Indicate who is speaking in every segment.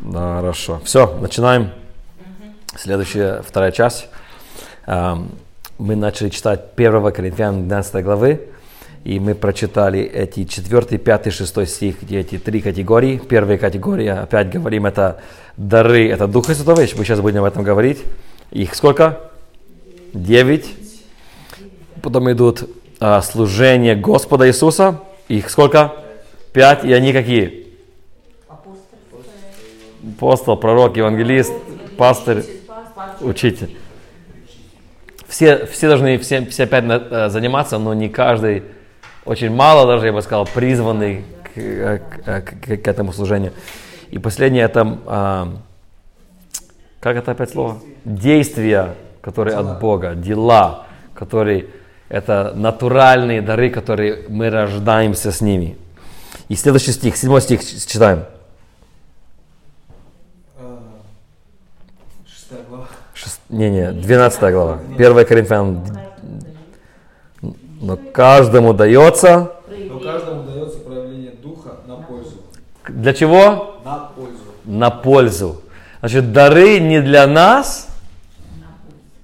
Speaker 1: Да, хорошо. Все, начинаем. Следующая, вторая часть. Эм, Мы начали читать 1 Коринфян 12 главы, и мы прочитали эти 4, 5, 6 стих, где эти три категории. Первая категория, опять говорим, это дары, это Духа Святого, мы сейчас будем об этом говорить. Их сколько? Девять. Потом идут а, служение Господа Иисуса. Их сколько? Пять. И они какие? Апостол, пророк, евангелист, пастырь, учитель. Все, все должны все, все пять э, заниматься, но не каждый, очень мало даже, я бы сказал, призванный к, э, к, к, к этому служению. И последнее это, а, как это опять слово? Действия, которые от Бога, дела, которые это натуральные дары, которые мы рождаемся с ними. И следующий стих, седьмой стих читаем.
Speaker 2: Шестая глава.
Speaker 1: Шест... Не, не, 12 глава. 1 Коринфян. Но каждому дается.
Speaker 2: Но каждому дается проявление духа на пользу.
Speaker 1: Для чего?
Speaker 2: На пользу.
Speaker 1: На пользу. Значит, дары не для нас,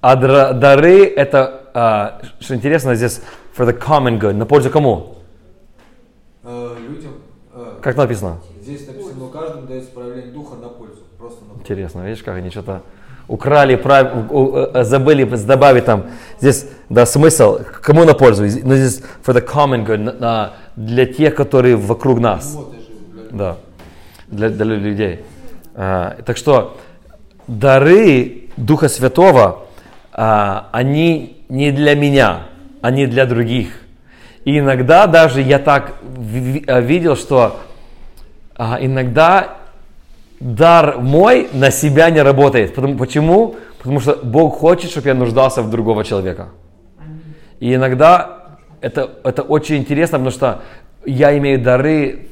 Speaker 1: а дары это, а, что интересно, здесь for the common good. На пользу кому?
Speaker 2: Э, людям, э,
Speaker 1: Как написано?
Speaker 2: здесь написано, но каждому дается проявление духа на пользу. Просто на пользу.
Speaker 1: Интересно, видишь, как они что-то украли, прав- у- э, забыли добавить там. Здесь, да, смысл, кому на пользу? Но здесь for the common good, для тех, которые вокруг нас. Да, для, для людей. А, так что дары Духа Святого, а, они не для меня, они для других. И иногда даже я так ви- видел, что а, иногда дар мой на себя не работает. Потому, почему? Потому что Бог хочет, чтобы я нуждался в другого человека. И иногда это, это очень интересно, потому что я имею дары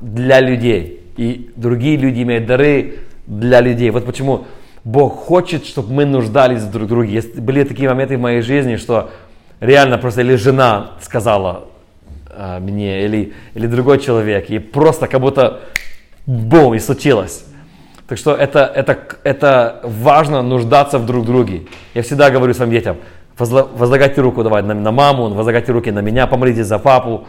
Speaker 1: для людей, и другие люди имеют дары для людей. Вот почему Бог хочет, чтобы мы нуждались друг в друге. Были такие моменты в моей жизни, что реально просто или жена сказала а, мне, или, или другой человек, и просто как будто бум, и случилось. Так что это, это, это важно нуждаться в друг друге. Я всегда говорю своим детям, возла- возлагайте руку давай на, на маму, возлагайте руки на меня, помолитесь за папу.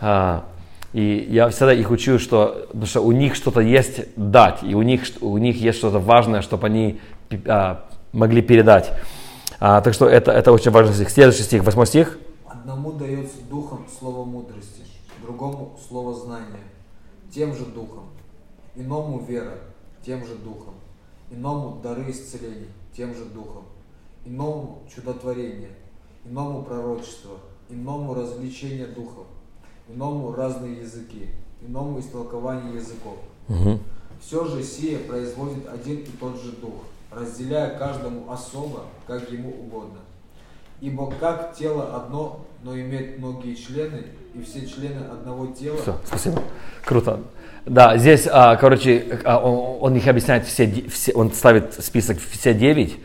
Speaker 1: А, и я всегда их учу, что, потому что у них что-то есть дать, и у них, у них есть что-то важное, чтобы они а, могли передать. А, так что это, это очень важный стих. Следующий стих, восьмой стих.
Speaker 2: Одному дается духом слово мудрости, другому слово знания, тем же духом, иному вера, тем же духом, иному дары исцелений, тем же духом, иному чудотворение, иному пророчество, иному развлечение духов, иному разные языки, иному истолкование языков.
Speaker 1: Мгм.
Speaker 2: Все же сие производит один и тот же дух, разделяя каждому особо, как ему угодно. Ибо как тело одно, но имеет многие члены, и все члены одного тела,
Speaker 1: Все, спасибо. Круто. Да, здесь, а, короче, а, он, он их объясняет все, все, он ставит список все девять,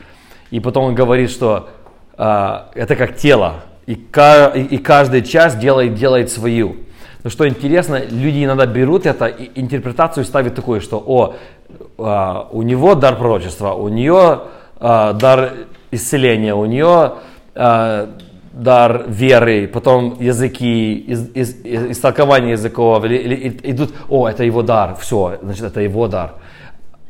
Speaker 1: и потом он говорит, что а, это как тело, и, и, каждая часть делает, делает свою. Но что интересно, люди иногда берут это и интерпретацию ставят такую, что о, у него дар пророчества, у нее дар исцеления, у нее дар веры, потом языки, из, из- из- истолкование языков, или, или- идут, о, это его дар, все, значит, это его дар.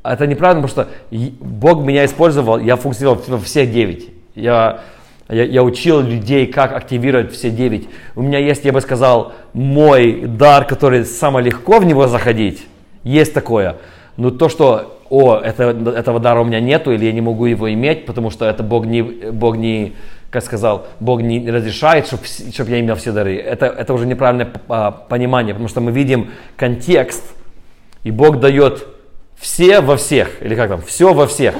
Speaker 1: Это неправильно, потому что Бог меня использовал, я функционировал во всех девять. Я, я, я учил людей, как активировать все девять. У меня есть, я бы сказал, мой дар, который самое легко в него заходить, есть такое. Но то, что, о, это, этого дара у меня нету, или я не могу его иметь, потому что это Бог не, Бог не как сказал, Бог не разрешает, чтобы я имел все дары. Это, это уже неправильное а, понимание, потому что мы видим контекст, и Бог дает все во всех, или как там, все во всех.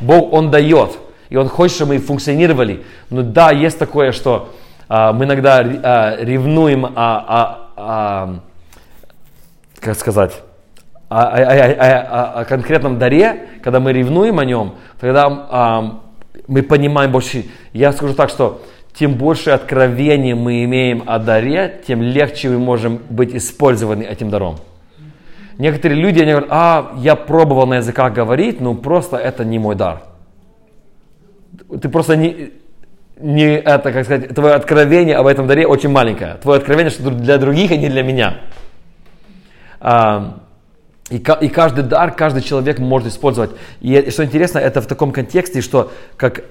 Speaker 1: Бог, Он дает, и Он хочет, чтобы мы функционировали. Но да, есть такое, что а, мы иногда а, ревнуем о, о- о- как сказать, о, о- о- о- о конкретном даре, когда мы ревнуем о нем, тогда а, мы понимаем больше. Я скажу так, что тем больше откровения мы имеем о даре, тем легче мы можем быть использованы этим даром. Некоторые люди, они говорят, а, я пробовал на языках говорить, но просто это не мой дар. Ты просто не, не это, как сказать, твое откровение об этом даре очень маленькое. Твое откровение, что для других, а не для меня. А, и, и каждый дар, каждый человек может использовать. И что интересно, это в таком контексте, что как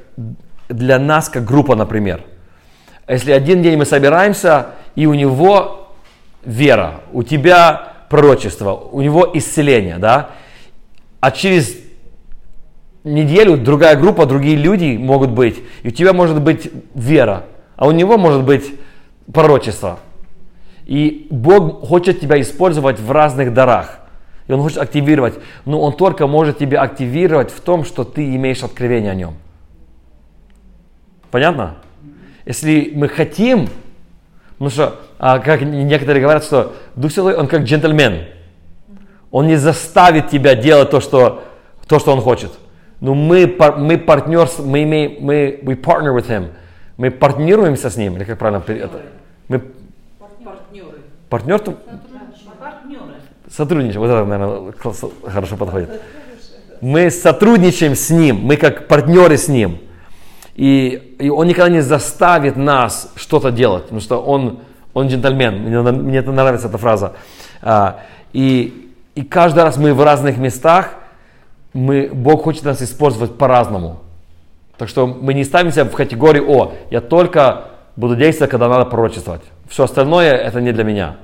Speaker 1: для нас, как группа, например. Если один день мы собираемся, и у него вера, у тебя пророчество, у него исцеление, да, а через неделю другая группа, другие люди могут быть, и у тебя может быть вера, а у него может быть пророчество. И Бог хочет тебя использовать в разных дарах. И Он хочет активировать. Но Он только может тебя активировать в том, что ты имеешь откровение о Нем. Понятно? Если мы хотим, потому что, а, как некоторые говорят, что Дух Святой, Он как джентльмен. Он не заставит тебя делать то, что, то, что Он хочет. Но мы, мы партнер, мы имеем, мы we partner with Him. Мы партнируемся с Ним, или как правильно это? Мы партнеры. Партнер? Сотрудничаем. Вот это, наверное, хорошо подходит. Мы сотрудничаем с Ним, мы как партнеры с Ним. И, и Он никогда не заставит нас что-то делать, потому что Он, он джентльмен. Мне, мне это нравится эта фраза. А, и, и каждый раз мы в разных местах, мы, Бог хочет нас использовать по-разному. Так что мы не ставимся в категорию, о, я только буду действовать, когда надо пророчествовать. Все остальное это не для меня.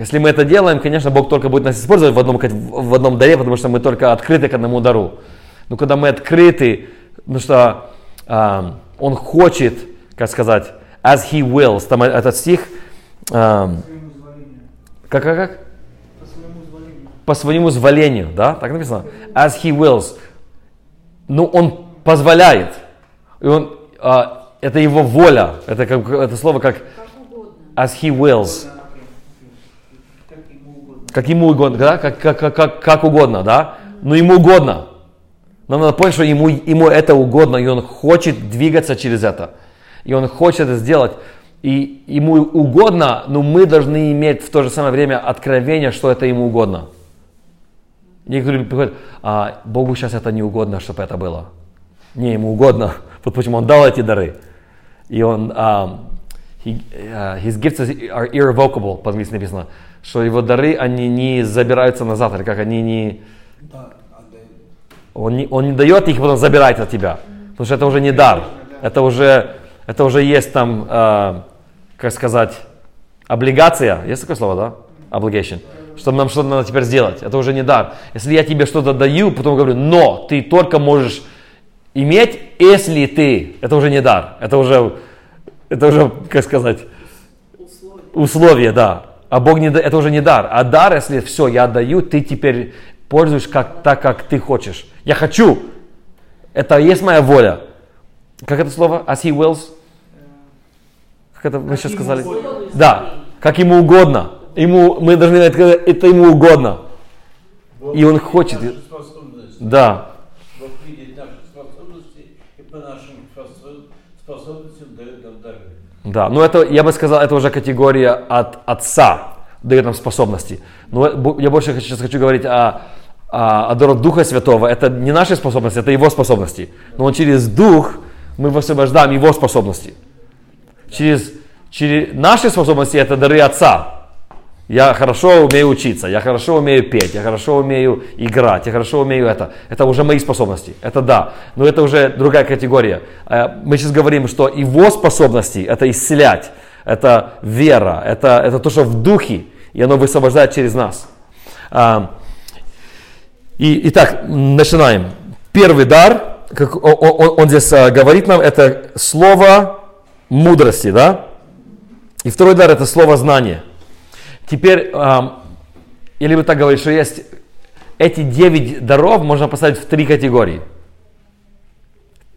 Speaker 1: Если мы это делаем, конечно, Бог только будет нас использовать в одном, в одном даре, потому что мы только открыты к одному дару. Но когда мы открыты, потому что э, Он хочет, как сказать, as He wills, там этот стих, э, как, как, как? По своему зволению. По своему зволению, да, так написано. As He wills. Ну, Он позволяет. И он, э, это Его воля. Это, как, это слово как as he wills. Как ему угодно, да? Как, как, как, как, как угодно, да? Но ему угодно. Нам надо понять, что ему, ему это угодно, и он хочет двигаться через это. И он хочет это сделать. И ему угодно, но мы должны иметь в то же самое время откровение, что это ему угодно. Некоторые приходят, а Богу сейчас это не угодно, чтобы это было. Не, ему угодно. Вот почему он дал эти дары. И он, а, he, uh, his gifts are irrevocable, по-английски написано, что его дары, они не забираются назад, или как они не... Он не, он не дает их, потом забирает от тебя. Потому что это уже не дар. Это уже, это уже есть там, э, как сказать, облигация. Есть такое слово, да? Obligation. Что нам что-то надо теперь сделать. Это уже не дар. Если я тебе что-то даю, потом говорю, но ты только можешь иметь, если ты. Это уже не дар. Это уже это уже, как сказать, условие да. А Бог не, это уже не дар. А дар, если все, я отдаю, ты теперь пользуешь как, так, как ты хочешь. Я хочу. Это есть моя воля. Как это слово? As he wills? Как это мы сейчас сказали? Угодно. Да, как ему угодно. Ему, мы должны это, это ему угодно. И он хочет. Да. Бог видит наши способности и по нашим способностям дает нам дары. Да, ну это, я бы сказал, это уже категория от отца дает нам способности. Но я больше сейчас хочу говорить о, о, о дарах Духа Святого. Это не наши способности, это Его способности. Но он через Дух мы высвобождаем Его способности. Через, через наши способности это дары Отца. Я хорошо умею учиться, я хорошо умею петь, я хорошо умею играть, я хорошо умею это. Это уже мои способности, это да. Но это уже другая категория. Э, мы сейчас говорим, что его способности это исцелять, это вера, это, это то, что в духе, и оно высвобождает через нас. А, и, итак, начинаем. Первый дар, как он, он здесь э, говорит нам, это слово мудрости, да? И второй дар это слово знания. Теперь, или вы так говорите, что есть эти девять даров можно поставить в три категории.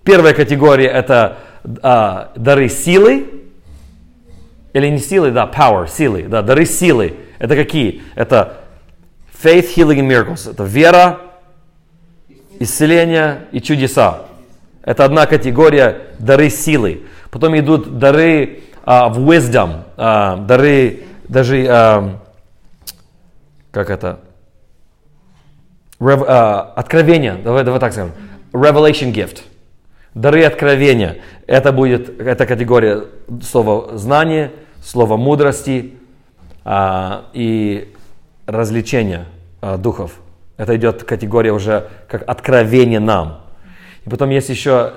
Speaker 1: Первая категория это а, дары силы, или не силы, да, power, силы, да, дары силы. Это какие? Это faith, healing and miracles. Это вера, исцеление и чудеса. Это одна категория дары силы. Потом идут дары uh, в wisdom, uh, дары даже, э, как это, Рев- а, откровение, давай, давай так скажем, revelation gift, дары откровения, это будет, эта категория слова знания, слова мудрости а, и развлечения а, духов. Это идет категория уже как откровение нам. И потом есть еще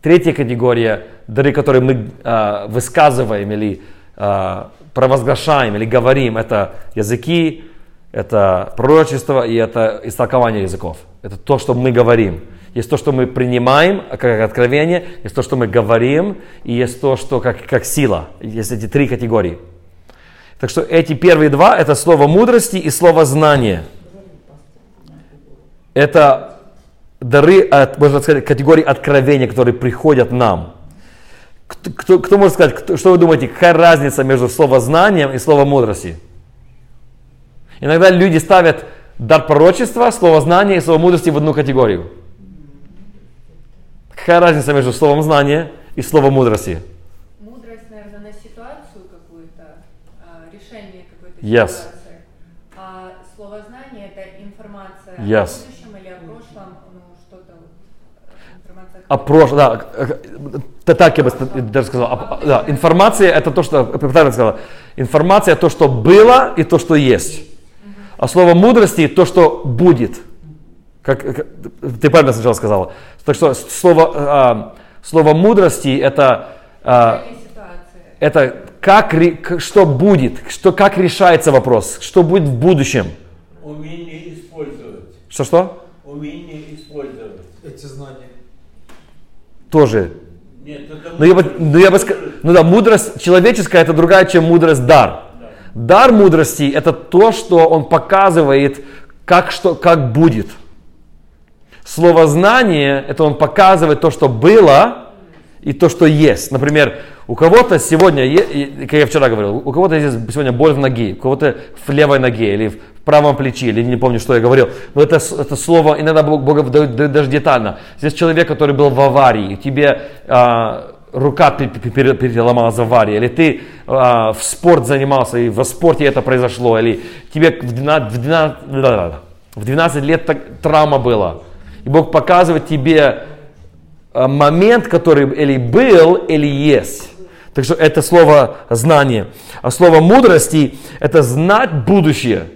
Speaker 1: третья категория, дары, которые мы а, высказываем или а, провозглашаем или говорим. Это языки, это пророчество и это истолкование языков. Это то, что мы говорим. Есть то, что мы принимаем как откровение, есть то, что мы говорим, и есть то, что как, как сила. Есть эти три категории. Так что эти первые два – это слово мудрости и слово знания. Это дары, от, можно сказать, категории откровения, которые приходят нам. Кто, кто, кто может сказать, кто, что вы думаете, какая разница между словознанием и словом мудрости? Иногда люди ставят дар пророчества, слово знания и слово мудрости в одну категорию. Какая разница между словом знания и словом мудрости?
Speaker 3: Мудрость, наверное, на ситуацию какую-то, а, решение какой-то
Speaker 1: Yes.
Speaker 3: ситуации. А слово знание это информация
Speaker 1: Yes.
Speaker 3: о будущем или о прошлом, ну что-то э, информация.
Speaker 1: О прошлом, да, так я бы даже сказал. А, Да, информация это то, что, э, правильно сказала, информация то, что было и то, что есть. А слово мудрости то, что будет. Как, как- ты правильно сначала сказала. Так что слово, а, слово мудрости это, а, это как, что будет, что, как решается вопрос, что будет в будущем.
Speaker 4: Умение использовать.
Speaker 1: Что-что?
Speaker 4: Умение использовать.
Speaker 2: Эти знания.
Speaker 1: Тоже
Speaker 4: Нет, это
Speaker 1: Ну я, бы, ну, я бы сказал, ну да, мудрость человеческая это другая, чем мудрость дар. Дар мудрости это то, что он показывает, как, что, как будет. Слово знание это он показывает то, что было и то, что есть. Например, у кого-то сегодня, как я вчера говорил, у кого-то есть сегодня боль в ноге, у кого-то в левой ноге или в правом плече, или не помню, что я говорил. Но это, это слово иногда Бог, дает, даже детально. Здесь человек, который был в аварии, тебе а, рука пе- пе- пере- переломалась в аварии, или ты а, в спорт занимался, и в спорте это произошло, или тебе в 12, в 12, да-да-да, в 12 лет так- травма была. И Бог показывает тебе а, момент, который или был, или есть. Так что это слово знание. А слово мудрости – это знать будущее.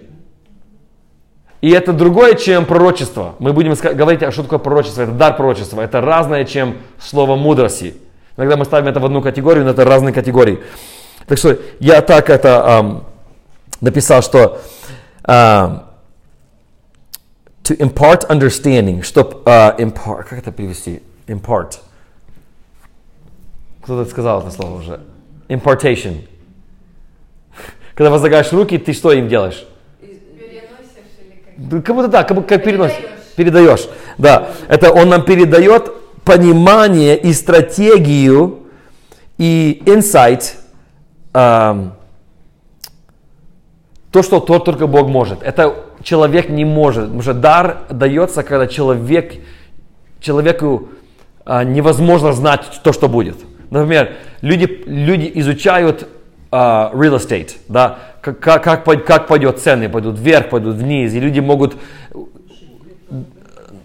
Speaker 1: И это другое, чем пророчество. Мы будем говорить, а что такое пророчество. Это дар пророчества. Это разное, чем слово мудрости. Иногда мы ставим это в одну категорию, но это разные категории. Так что я так это ам, написал, что ам, to impart understanding, чтоб а, impart, как это перевести? Impart. Кто-то сказал это слово уже. Impartation. Когда возлагаешь руки, ты что им делаешь?
Speaker 3: Как?
Speaker 1: Будто так, как, будто- как.
Speaker 3: Передаешь.
Speaker 1: Передаешь. Да. Это он нам передает понимание и стратегию и инсайт, ам, то, что то только Бог может. Это человек не может. Потому что дар дается, когда человек, человеку а, невозможно знать то, что будет. Например, люди, люди изучают а, real estate, да, как, как, как, пой- как пойдет цены, пойдут вверх, пойдут вниз, и люди могут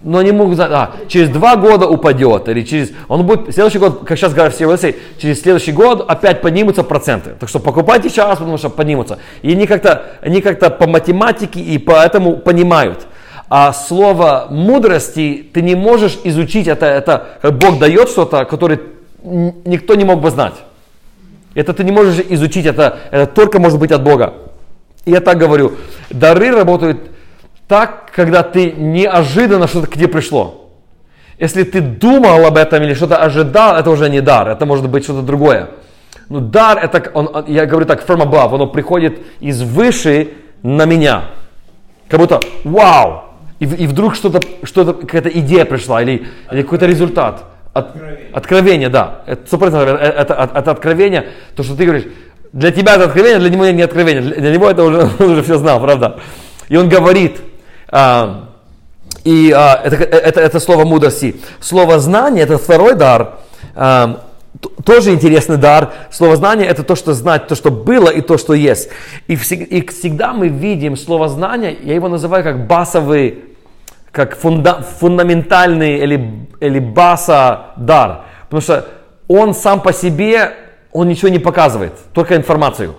Speaker 1: но они могут знать, а, через два года упадет, или через, он будет, следующий год, как сейчас говорят все estate, через следующий год опять поднимутся проценты. Так что покупайте сейчас, потому что поднимутся. И они как-то, они как-то по математике и поэтому понимают. А слово мудрости ты не можешь изучить, это, это как Бог дает что-то, которое никто не мог бы знать. Это ты не можешь изучить, это, это только может быть от Бога. И я так говорю, дары работают так, когда ты неожиданно что-то к тебе пришло. Если ты думал об этом или что-то ожидал, это уже не дар, это может быть что-то другое. Но дар, это, он, я говорю так, from above, оно приходит из выше на меня. Как будто, вау! И, и вдруг что-то, что-то, какая-то идея пришла или, или какой-то результат. От-
Speaker 4: Откровение.
Speaker 1: откровение, да. Это, 100% это, это, это, откровение, то, что ты говоришь, для тебя это откровение, для него не откровение. Для, для него это уже, он уже все знал, правда. И он говорит, а, и а, это, это, это слово мудрости. Слово знание, это второй дар. А, тоже интересный дар. Слово знание это то, что знать, то, что было и то, что есть. И, всег- и всегда мы видим слово знание, я его называю как басовый, как фунда- фундаментальный или, или баса дар. Потому что он сам по себе, он ничего не показывает, только информацию.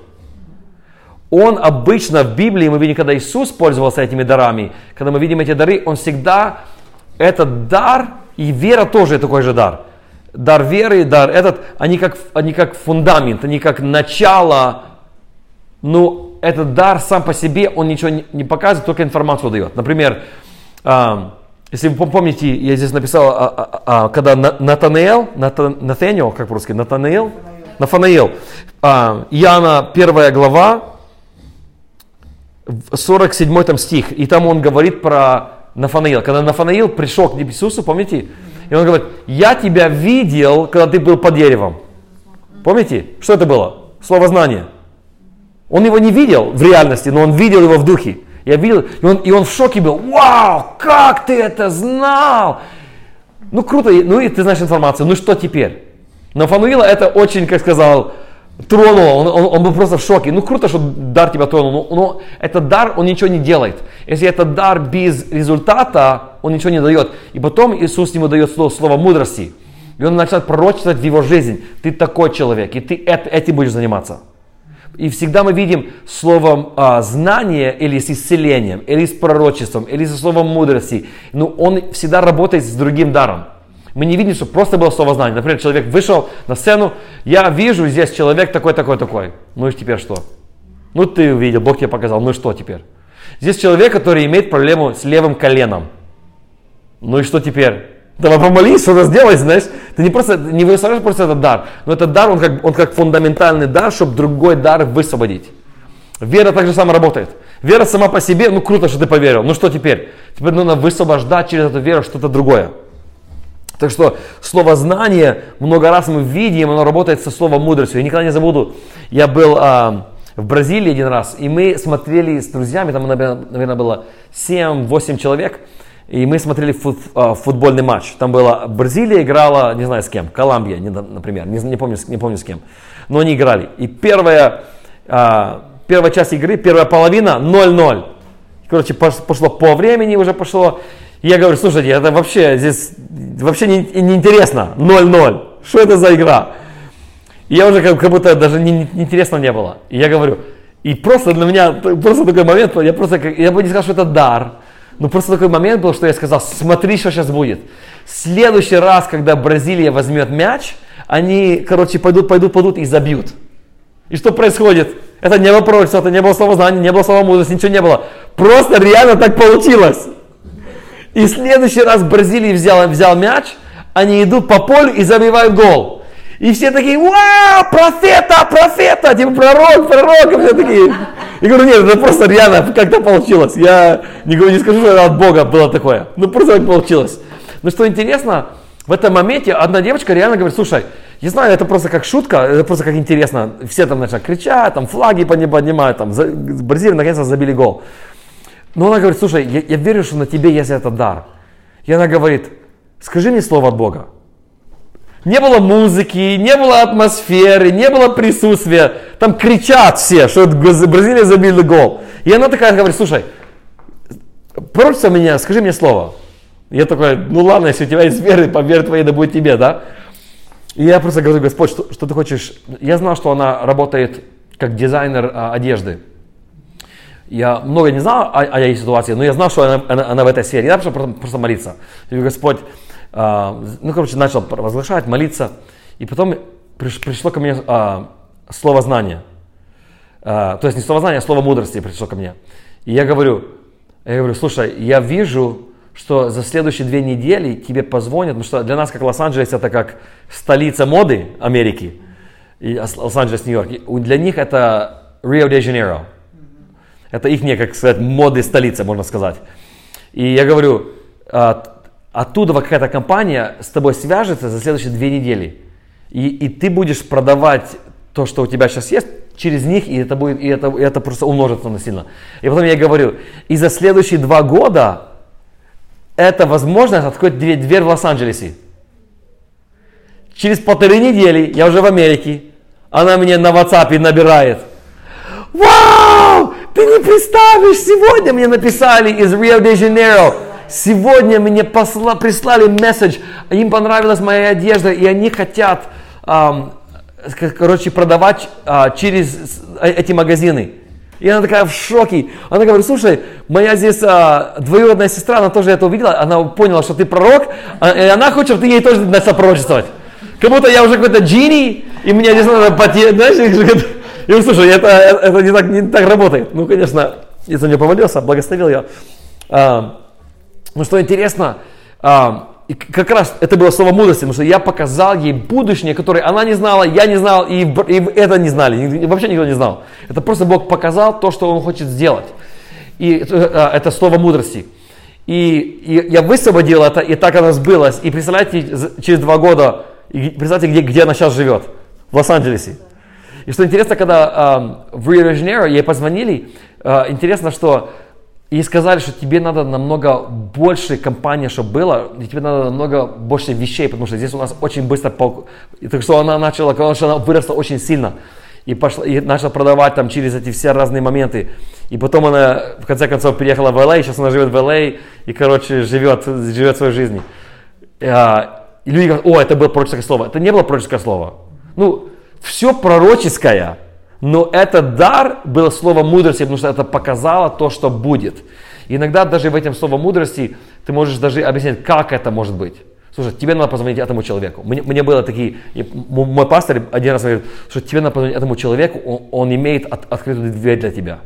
Speaker 1: Он обычно в Библии, мы видим, когда Иисус пользовался этими дарами, когда мы видим эти дары, он всегда, этот дар, и вера тоже такой же дар. Дар веры, дар этот, они как, они как фундамент, они как начало, но этот дар сам по себе, он ничего не, показывает, только информацию дает. Например, если вы помните, я здесь написал, а, а, а, когда На- Натанаэл, Ната- Натаниэл, как по-русски, Натанаэл, Нафанаил, а, Иоанна 1 глава, в 47 там стих, и там он говорит про Нафанаил. Когда Нафанаил пришел к Иисусу, помните? И он говорит, я тебя видел, когда ты был под деревом. Помните? Что это было? Слово знание. Он его не видел в реальности, но он видел его в духе. Я видел, и он, и он в шоке был. Вау, как ты это знал? Ну круто, ну и ты знаешь информацию, ну что теперь? Но Фануила это очень, как сказал, тронуло, он, он, он был просто в шоке. Ну круто, что дар тебя тронул, но, но этот дар, он ничего не делает. Если этот дар без результата, он ничего не дает. И потом Иисус ему дает слово, слово мудрости. И он начинает пророчествовать в его жизнь. Ты такой человек, и ты это, этим будешь заниматься. И всегда мы видим словом а, знание или с исцелением, или с пророчеством, или со словом мудрости. Но он всегда работает с другим даром. Мы не видим, что просто было слово знание. Например, человек вышел на сцену, я вижу здесь человек такой, такой, такой. Ну и теперь что? Ну ты увидел, Бог тебе показал, ну и что теперь? Здесь человек, который имеет проблему с левым коленом. Ну и что теперь? Давай помолись, что-то сделай, знаешь. Ты не просто, не высаживаешь просто этот дар, но этот дар, он как, он как фундаментальный дар, чтобы другой дар высвободить. Вера так же само работает. Вера сама по себе, ну круто, что ты поверил. Ну что теперь? Теперь нужно высвобождать через эту веру что-то другое. Так что слово знание много раз мы видим, оно работает со словом мудростью. Я никогда не забуду, я был а, в Бразилии один раз, и мы смотрели с друзьями, там, наверное, было 7-8 человек, и мы смотрели фут, а, футбольный матч. Там была Бразилия играла, не знаю с кем, Колумбия, не- например, не, не помню, не помню с кем. Но они играли. И первая, а, первая часть игры, первая половина 0-0. Короче, пош- пошло по времени уже пошло. Я говорю, слушайте, это вообще здесь вообще не, неинтересно. 0-0. Что это за игра? И я уже как, как будто даже не, не- интересно не было. И я говорю, и просто для меня, просто такой момент, я просто, я бы не сказал, что это дар, но просто такой момент был, что я сказал, смотри, что сейчас будет. Следующий раз, когда Бразилия возьмет мяч, они, короче, пойдут, пойдут, пойдут и забьют. И что происходит? Это не пророчества, это не было слова знания, не было слова мудрости, ничего не было. Просто реально так получилось. И в следующий раз Бразилия взял, взял мяч, они идут по полю и забивают гол. И все такие, вау, профета, профета, типа пророк, пророк, все такие. Я говорю, нет, это просто реально как-то получилось. Я не, говорю, не скажу, что это от Бога было такое. Ну просто так получилось. Но что интересно, в этом моменте одна девочка реально говорит, слушай, я знаю, это просто как шутка, это просто как интересно. Все там начинают кричать, там флаги подни- поднимают, там Бразилия наконец-то забили гол. Но она говорит, слушай, я, я верю, что на тебе есть этот дар. И она говорит, скажи мне слово от Бога. Не было музыки, не было атмосферы, не было присутствия. Там кричат все, что Бразилия забили гол. И она такая говорит, слушай, пророчься меня, скажи мне слово. Я такой, ну ладно, если у тебя есть вера, по вере твоей да будет тебе, да? И я просто говорю, Господь, что, что ты хочешь? Я знал, что она работает как дизайнер а, одежды. Я много не знал о, о ее ситуации, но я знал, что она, она, она в этой сфере. Я начал просто, просто молиться. И Господь, а, ну, короче, начал возглашать, молиться. И потом приш- пришло ко мне а, слово знания. А, то есть не слово знания, а слово мудрости пришло ко мне. И я говорю, я говорю, слушай, я вижу, что за следующие две недели тебе позвонят, потому что для нас, как Лос-Анджелес, это как столица моды Америки, Лос-Анджелес, Нью-Йорк. Для них это Рио-де-Жанейро. Это их, как сказать, моды столица, можно сказать. И я говорю, а, оттуда какая-то компания с тобой свяжется за следующие две недели. И, и ты будешь продавать то, что у тебя сейчас есть, через них, и это, будет, и это, и это просто умножится на сильно. И потом я говорю, и за следующие два года эта возможность откроет дверь, дверь в Лос-Анджелесе. через полторы недели, я уже в Америке, она мне на WhatsApp набирает. Вау! Ты не представишь, сегодня мне написали из Рио-де-Жанейро. Сегодня мне посла, прислали месседж, им понравилась моя одежда, и они хотят, к- короче, продавать а, через э- эти магазины. И она такая в шоке. Она говорит, слушай, моя здесь а, двоюродная сестра, она тоже это увидела, она поняла, что ты пророк, а- и она хочет, чтобы ты ей тоже начал пророчествовать. Как будто я уже какой-то джини, и мне здесь надо потеть, знаешь, и говорю, слушай, это, это не, так, не так работает. Ну, конечно, я за нее помолился, благословил ее. А, ну, что интересно, а, и как раз это было слово мудрости, потому что я показал ей будущее, которое она не знала, я не знал, и, и это не знали, вообще никто не знал. Это просто Бог показал то, что Он хочет сделать. И это, а, это слово мудрости. И, и я высвободил это, и так оно сбылось. И представляете, через два года, и представьте, где, где она сейчас живет, в Лос-Анджелесе. И что интересно, когда а, в Рио-де-Жанейро ей позвонили, а, интересно, что ей сказали, что тебе надо намного больше компания, чтобы было, и тебе надо намного больше вещей, потому что здесь у нас очень быстро, пол- и так что она начала, что она выросла очень сильно, и, пошла, и начала продавать там через эти все разные моменты. И потом она, в конце концов, переехала в LA, сейчас она живет в LA, и, короче, живет, живет свою жизнь. А, И люди говорят, о, это было пророческое слово. Это не было пророческое слово. Ну, все пророческое, но этот дар было слово мудрости, потому что это показало то, что будет. Иногда даже в этом слове мудрости ты можешь даже объяснить, как это может быть. Слушай, тебе надо позвонить этому человеку. Мне, мне было такие, мой пастор один раз говорит, что тебе надо позвонить этому человеку, он, он имеет от- открытую дверь для тебя.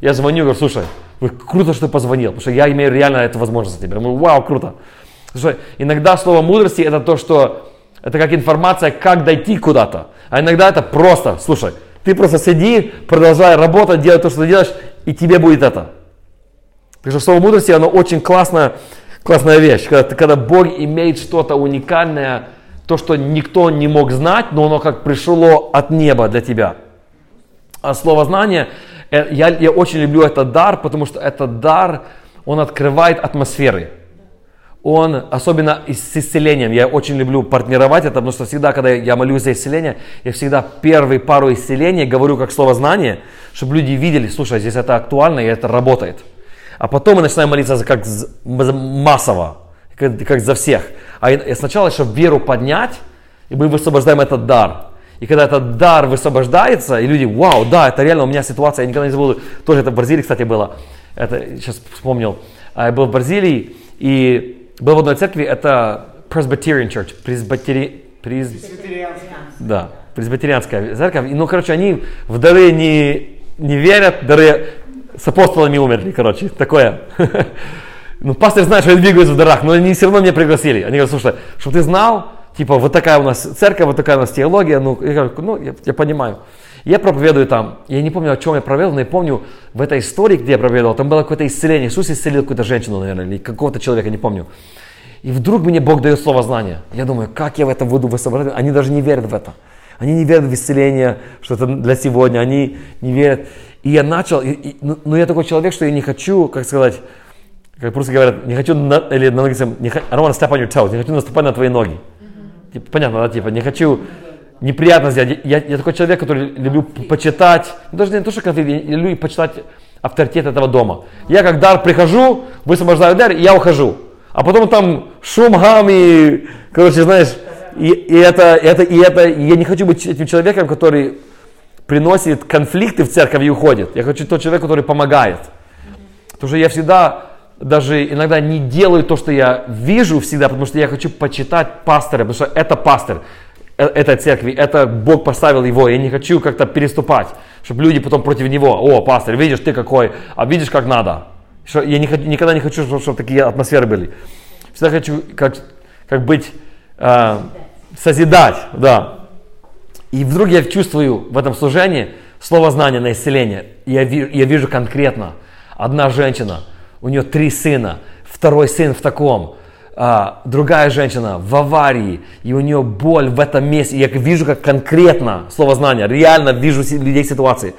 Speaker 1: Я звоню говорю, слушай, круто, что ты позвонил, потому что я имею реально эту возможность для тебя. Я говорю, вау, круто. Слушай, иногда слово мудрости это то, что это как информация, как дойти куда-то. А иногда это просто, слушай, ты просто сиди, продолжай работать, делай то, что ты делаешь, и тебе будет это. Так что слово мудрости, оно очень классная, классная вещь. Когда, когда Бог имеет что-то уникальное, то, что никто не мог знать, но оно как пришло от неба для тебя. А слово знание, э, я, я очень люблю этот дар, потому что этот дар, он открывает атмосферы. Он, особенно с исцелением, я очень люблю партнировать это, потому что всегда, когда я молюсь за исцеление, я всегда первые пару исцелений говорю как слово знание, чтобы люди видели, слушай, здесь это актуально и это работает. А потом мы начинаем молиться как массово, как, за всех. А сначала, чтобы веру поднять, и мы высвобождаем этот дар. И когда этот дар высвобождается, и люди, вау, да, это реально у меня ситуация, я никогда не забуду, тоже это в Бразилии, кстати, было, это сейчас вспомнил, А, я был в Бразилии, и был в одной церкви, это Presbyterian Church, презбитери... през- да, пресбитерианская церковь. Ну, короче, они в дары не, не верят, дары с апостолами умерли, короче, такое. Ну, пастор знает, что я двигаюсь в дарах, но они все равно меня пригласили. Они говорят, слушай, чтобы ты знал, типа, вот такая у нас церковь, вот такая у нас теология, ну, я говорю, ну, я, я понимаю. Я проповедую там, я не помню, о чем я проповедовал, но я помню, в этой истории, где я проповедовал, там было какое-то исцеление. Иисус исцелил какую-то женщину, наверное, или какого-то человека, не помню. И вдруг мне Бог дает слово знания. Я думаю, как я в это буду высвобождать? Они даже не верят в это. Они не верят в исцеление, что это для сегодня. Они не верят. И я начал, и- и- ну, ну, я такой человек, что я не хочу, как сказать, как просто говорят, не хочу, на, или на английском, не, I don't want to step on your toes, не хочу наступать на твои ноги. Типа, понятно, да, типа, не хочу неприятно сделать. Я, я такой человек, который люблю почитать, ну, даже не то, что конфликт, я люблю почитать авторитет этого дома. Я как дар прихожу, высвобождаю дар, и я ухожу. А потом там шум, гам и, короче, знаешь, и, и это, это, и это, и я не хочу быть этим человеком, который приносит конфликты в церковь и уходит. Я хочу тот человек, который помогает. Потому что я всегда, даже иногда не делаю то, что я вижу всегда, потому что я хочу почитать пастора, потому что это пастор этой церкви, это Бог поставил его, я не хочу как-то переступать, чтобы люди потом против него, о, пастор, видишь, ты какой, а видишь, как надо. Что я не никогда не хочу, чтобы, чтобы такие атмосферы были. Всегда хочу как, как быть, э, созидать, да. И вдруг я чувствую в этом служении слово знания на исцеление. Я, я вижу конкретно, одна женщина, у нее три сына, второй сын в таком, а, другая женщина в аварии, и у нее боль в этом месте. Я вижу как конкретно слово знания, реально вижу людей ситуации.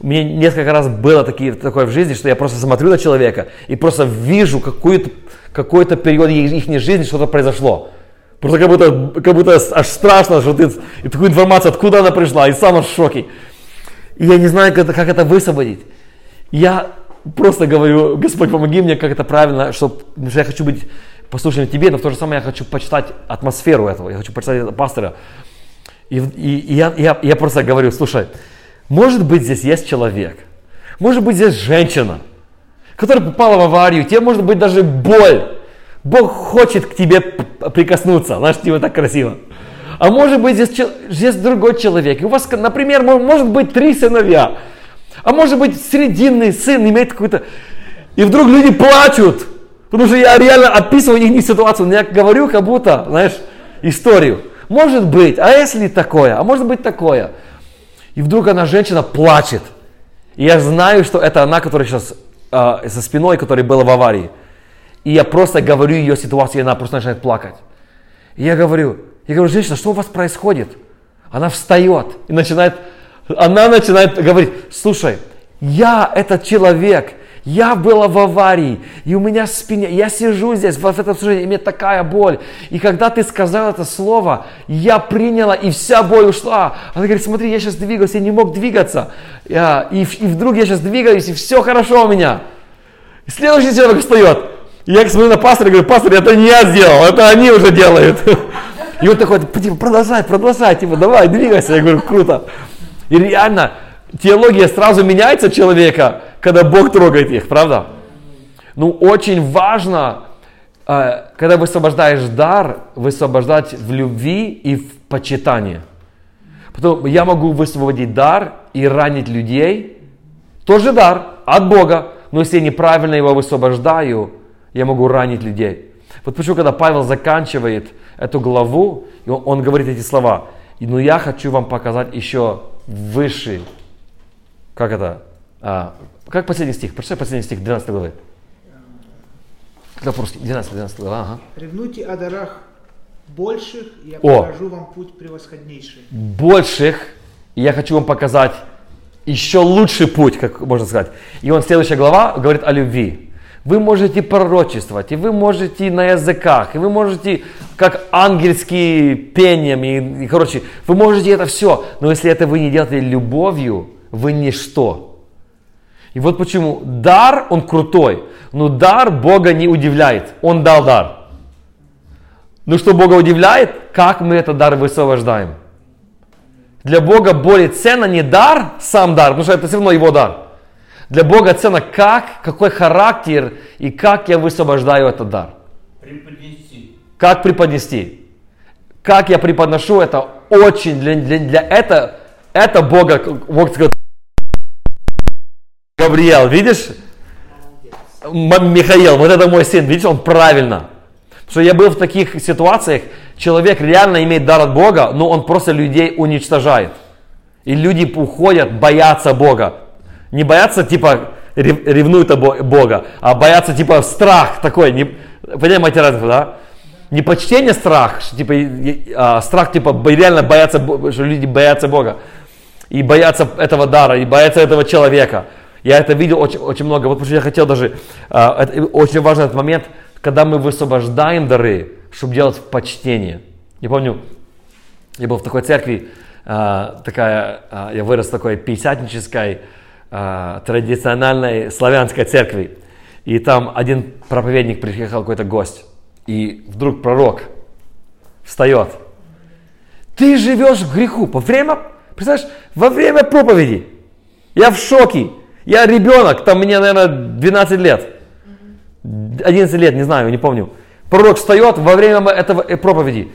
Speaker 1: Мне несколько раз было такие, такое в жизни, что я просто смотрю на человека и просто вижу какой-то какой период их, жизни, что-то произошло. Просто как будто, как будто аж страшно, что ты и такую информацию, откуда она пришла, и сам в шоке. И я не знаю, как это, как это высвободить. Я просто говорю, Господь, помоги мне, как это правильно, чтобы, что я хочу быть послушным тебе, но в то же самое я хочу почитать атмосферу этого, я хочу почитать пастора. И, и, и я, я, я просто говорю, слушай, может быть здесь есть человек, может быть здесь женщина, которая попала в аварию, тебе может быть даже боль. Бог хочет к тебе прикоснуться, знаешь, тебе так красиво. А может быть здесь, здесь другой человек. И у вас, например, может быть три сыновья. А может быть срединный сын имеет какой-то... И вдруг люди плачут. Потому что я реально описываю их ситуацию. Я говорю как будто, знаешь, историю. Может быть, а если такое, а может быть такое. И вдруг она, женщина, плачет. И я знаю, что это она, которая сейчас э, со спиной, которая была в аварии. И я просто говорю ее ситуацию, и она просто начинает плакать. И я говорю, я говорю, женщина, что у вас происходит? Она встает и начинает, она начинает говорить, слушай, я этот человек, я была в аварии, и у меня в спине, я сижу здесь, в этом служении, и мне такая боль. И когда ты сказал это слово, я приняла, и вся боль ушла. Она говорит, смотри, я сейчас двигаюсь, я не мог двигаться. Я, и, и вдруг я сейчас двигаюсь, и все хорошо у меня. И следующий человек встает. И я смотрю на пастора и говорю, пастор, это не я сделал, это они уже делают. И он такой, типа, продолжай, продолжай, типа, давай, двигайся. Я говорю, круто. И реально, теология сразу меняется человека, когда Бог трогает их, правда? Ну, очень важно, э, когда высвобождаешь дар, высвобождать в любви и в почитании. Потом я могу высвободить дар и ранить людей. Тоже дар от Бога. Но если я неправильно его высвобождаю, я могу ранить людей. Вот почему, когда Павел заканчивает эту главу, он, говорит эти слова, но я хочу вам показать еще выше, как это, а, как последний стих, прочитай последний стих 12 главы. Как по-русски? 12, 12 глава, ага.
Speaker 5: Ревнуйте о дарах больших, и я
Speaker 1: О.
Speaker 5: покажу вам путь превосходнейший.
Speaker 1: Больших, и я хочу вам показать еще лучший путь, как можно сказать. И он, следующая глава, говорит о любви. Вы можете пророчествовать, и вы можете на языках, и вы можете как ангельские пением, и, и короче, вы можете это все, но если это вы не делаете любовью, вы ничто. И вот почему дар, он крутой, но дар Бога не удивляет, он дал дар. Но что Бога удивляет, как мы этот дар высвобождаем. Для Бога более ценно не дар, сам дар, потому что это все равно его дар. Для Бога ценно как, какой характер и как я высвобождаю этот дар.
Speaker 4: Преподнести.
Speaker 1: Как преподнести. Как я преподношу это очень для, для, для это, это Бога, Бог сказал, Габриэл, видишь? Михаил, вот это мой сын, видишь, он правильно. Потому что я был в таких ситуациях, человек реально имеет дар от Бога, но он просто людей уничтожает. И люди уходят, боятся Бога. Не боятся, типа, рев- ревнуют Бога, а боятся, типа, страх такой. Не, понимаете разницу, да? Не почтение страх, типа, а, страх, типа, реально боятся, Бо- что люди боятся Бога. И боятся этого дара, и боятся этого человека. Я это видел очень, очень много. Вот что я хотел даже, а, это очень важный этот момент, когда мы высвобождаем дары, чтобы делать почтение. Я помню, я был в такой церкви, а, такая, а, я вырос в такой пятидесятнической, а, традициональной славянской церкви. И там один проповедник приехал, какой-то гость. И вдруг пророк встает. Ты живешь в греху. Во время, представляешь, во время проповеди. Я в шоке. Я ребенок, там мне, наверное, 12 лет. 11 лет, не знаю, не помню. Пророк встает во время этого э, проповеди.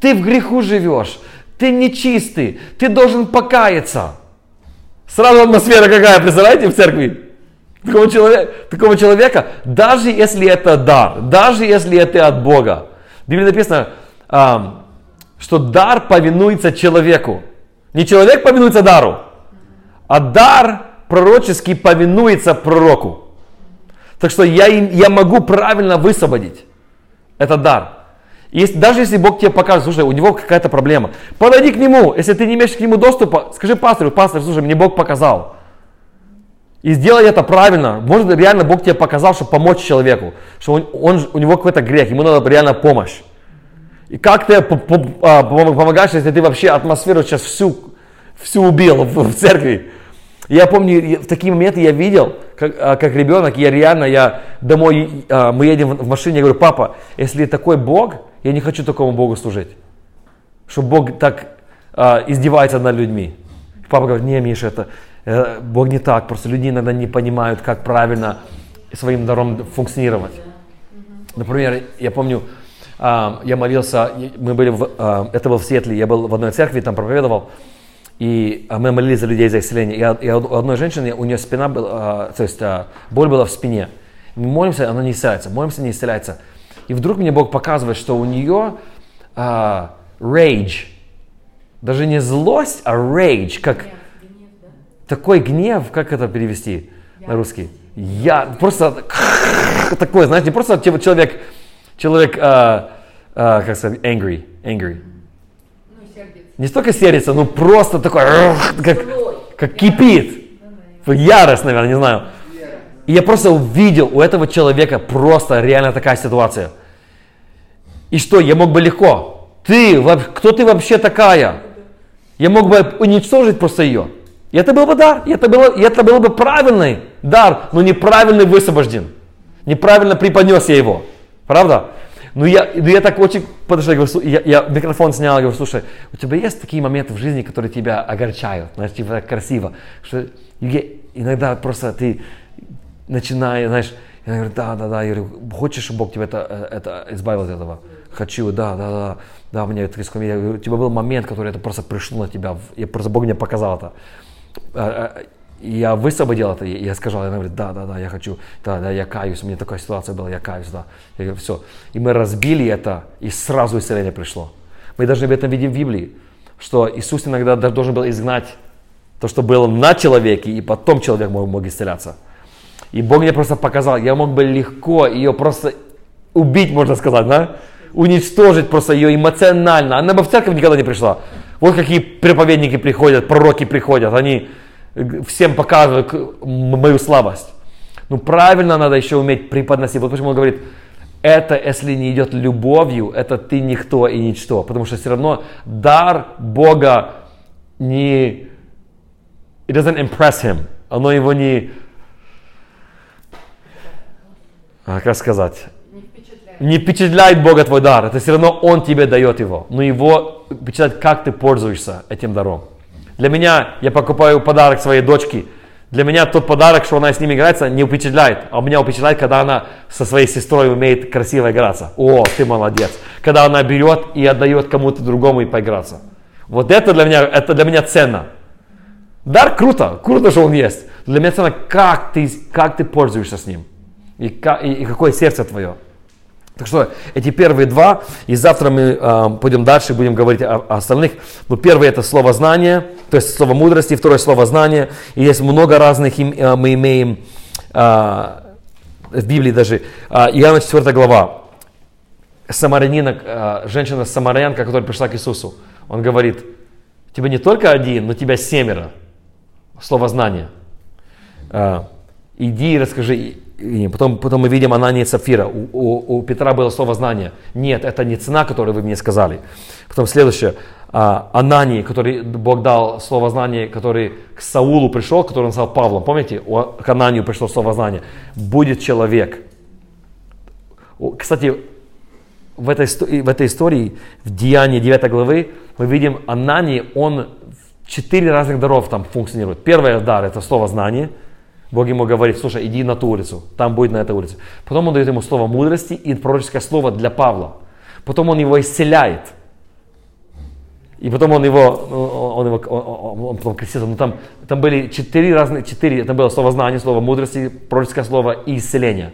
Speaker 1: Ты в греху живешь, ты нечистый, ты должен покаяться. Сразу атмосфера какая, представляете, в церкви? Такого человека, такого человека, даже если это дар, даже если это от Бога. В Библии написано, что дар повинуется человеку. Не человек повинуется дару, а дар пророческий повинуется пророку. Так что я, я могу правильно высвободить этот дар. Если, даже если Бог тебе покажет, слушай, у него какая-то проблема, подойди к нему. Если ты не имеешь к нему доступа, скажи пастору, пастор, слушай, мне Бог показал. И сделай это правильно. Может, реально Бог тебе показал, чтобы помочь человеку. Что он, он- у него какой-то грех, ему надо реально помощь. И как ты а, пом- помогаешь, если ты вообще атмосферу сейчас всю, всю убил в церкви? Я помню, в такие моменты я видел, как, а, как ребенок, я реально, я домой, а, мы едем в машине, я говорю, папа, если такой Бог, я не хочу такому Богу служить. Что Бог так а, издевается над людьми. Папа говорит, не, Миша, это э, Бог не так, просто люди иногда не понимают, как правильно своим даром функционировать. Например, я помню, я молился, мы были, в, это был в Сиэтле, я был в одной церкви, там проповедовал, и а, мы молились за людей за исцеление. И, у одной женщины, у нее спина была, а, то есть а, боль была в спине. Мы молимся, она не исцеляется, молимся, не исцеляется. И вдруг мне Бог показывает, что у нее а, rage, даже не злость, а rage, как такой гнев, как это перевести на русский? Я просто такой, знаешь, не просто типа человек, человек, а, а, как сказать, angry, angry. Не столько сердится, ну просто такой, как, как кипит. Ярость, наверное, не знаю. И я просто увидел у этого человека просто реально такая ситуация. И что, я мог бы легко. Ты, кто ты вообще такая? Я мог бы уничтожить просто ее. И это был бы дар, и это, было, и это был бы правильный дар, но неправильный высвобожден. Неправильно преподнес я его. Правда? Ну я, ну я так очень подошел, я, говорю, «Слу- я, я микрофон снял, говорю, слушай, у тебя есть такие моменты в жизни, которые тебя огорчают, знаешь, типа так красиво, что иногда просто ты начинаешь, знаешь, я говорю, да, да, да, я говорю, хочешь, чтобы Бог тебя это, э, это избавил от этого? Хочу, да, да, да, да, меня это я говорю, у тебя был момент, который это просто пришло на тебя, я просто Бог мне показал это. И Я высвободил это, и я сказал, она говорит, да, да, да, я хочу, да, да, я каюсь, у меня такая ситуация была, я каюсь, да. Я говорю, все. И мы разбили это, и сразу исцеление пришло. Мы даже об этом видим в Библии, что Иисус иногда должен был изгнать то, что было на человеке, и потом человек мог, мог исцеляться. И Бог мне просто показал, я мог бы легко ее просто убить, можно сказать, да? Уничтожить просто ее эмоционально. Она бы в церковь никогда не пришла. Вот какие проповедники приходят, пророки приходят, они всем м- мою слабость. Ну правильно надо еще уметь преподносить. Вот почему он говорит, это если не идет любовью, это ты никто и ничто. Потому что все равно дар Бога не... It doesn't impress him. Оно его не... А, как сказать?
Speaker 3: Не впечатляет.
Speaker 1: Не впечатляет Бога твой дар. Это все равно Он тебе дает его. Но его впечатляет, как ты пользуешься этим даром. Для меня, я покупаю подарок своей дочке. Для меня тот подарок, что она с ним играется, не впечатляет. А меня впечатляет, когда она со своей сестрой умеет красиво играться. О, ты молодец. Когда она берет и отдает кому-то другому и поиграться. Вот это для меня, это для меня ценно. Дар круто, круто, что он есть. Для меня ценно, как ты, как ты пользуешься с ним. И, ка- и- и какое сердце твое. Так что эти первые два, и завтра мы э, пойдем дальше, будем говорить о, о остальных. Но первое это слово знание, то есть слово мудрости, второе слово знание. И есть много разных им, э, мы имеем э, в Библии даже. Э, Иоанна 4 глава. Самарянина, э, женщина самарянка, которая пришла к Иисусу. Он говорит, тебе не только один, но тебя семеро. Слово знание. Э, иди и расскажи. И потом, потом мы видим Анания и Сапфира. У, у- у Петра было слово знание. Нет, это не цена, которую вы мне сказали. Потом следующее. А, Анании, который Бог дал слово знание, который к Саулу пришел, который он стал Павлом. Помните, у- к Ананию пришло слово знание. Будет человек. Кстати, в этой, в этой истории, в Деянии 9 главы, мы видим Анани, он четыре разных даров там функционирует. Первый дар – это слово знание. Бог ему говорит, слушай, иди на ту улицу, там будет на этой улице. Потом он дает ему слово мудрости и пророческое слово для Павла. Потом он его исцеляет. И потом он его, ну, он его, он, он- потом крестился. Ну, там, там были четыре разные, четыре, это было слово знания, слово мудрости, пророческое слово и исцеление.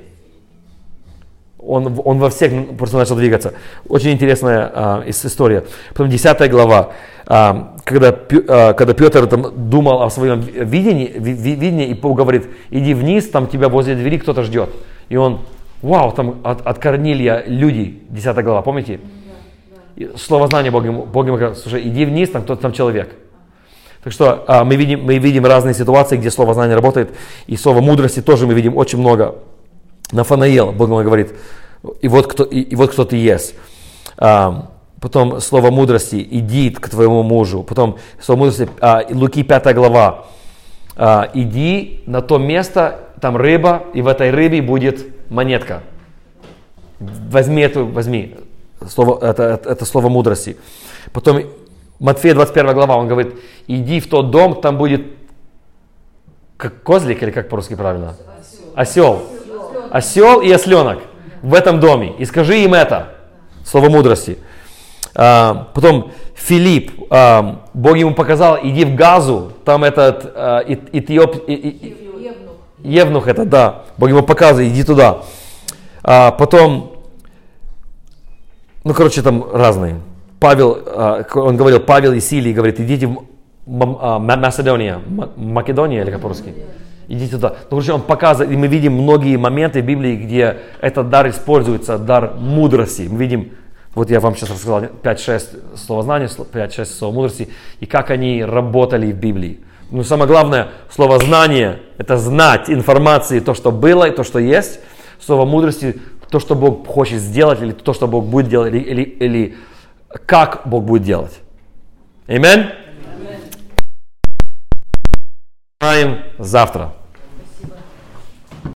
Speaker 1: Он, он во всех просто начал двигаться. Очень интересная а, ис- история. Потом 10 глава, а, когда, а, когда Петр там, думал о своем видении, ви- ви- видении, и Бог говорит, иди вниз, там тебя возле двери кто-то ждет. И он, вау, там от, от Корнилия люди, 10 глава, помните? И Слово знания Бог ему, Бог ему говорит, слушай, иди вниз, там кто-то там человек. Так что а, мы, видим, мы видим разные ситуации, где слово знания работает, и слово мудрости тоже мы видим очень много. Нафанаил, Бог ему говорит, и вот кто, и, и вот кто ты есть. А, Потом слово мудрости, иди к твоему мужу. Потом слово мудрости, а, Луки 5 глава, а, иди на то место, там рыба, и в этой рыбе будет монетка. Возьми эту, возьми. Слово, это, это, это слово мудрости. Потом Матфея 21 глава, он говорит, иди в тот дом, там будет как козлик или как по-русски правильно? Осел. Осел и осленок в этом доме. И скажи им это. Слово мудрости. А, потом Филипп, а, Бог ему показал, иди в Газу, там этот а, Этиоп, и, и, Евнух это, да. Бог ему показывает, иди туда. А, потом, ну, короче, там разные. Павел, а, он говорил, Павел и Силий говорит, идите в а, Македония, Македония или как по-русски? Идите туда. Ну, короче, он показывает, и мы видим многие моменты в Библии, где этот дар используется, дар мудрости. Мы видим, вот я вам сейчас рассказал 5-6 словознания, 5-6 слов мудрости, и как они работали в Библии. Но самое главное, слово знание – это знать информации, то, что было и то, что есть. Слово мудрости – то, что Бог хочет сделать, или то, что Бог будет делать, или, или, или как Бог будет делать. Аминь? Знаем завтра.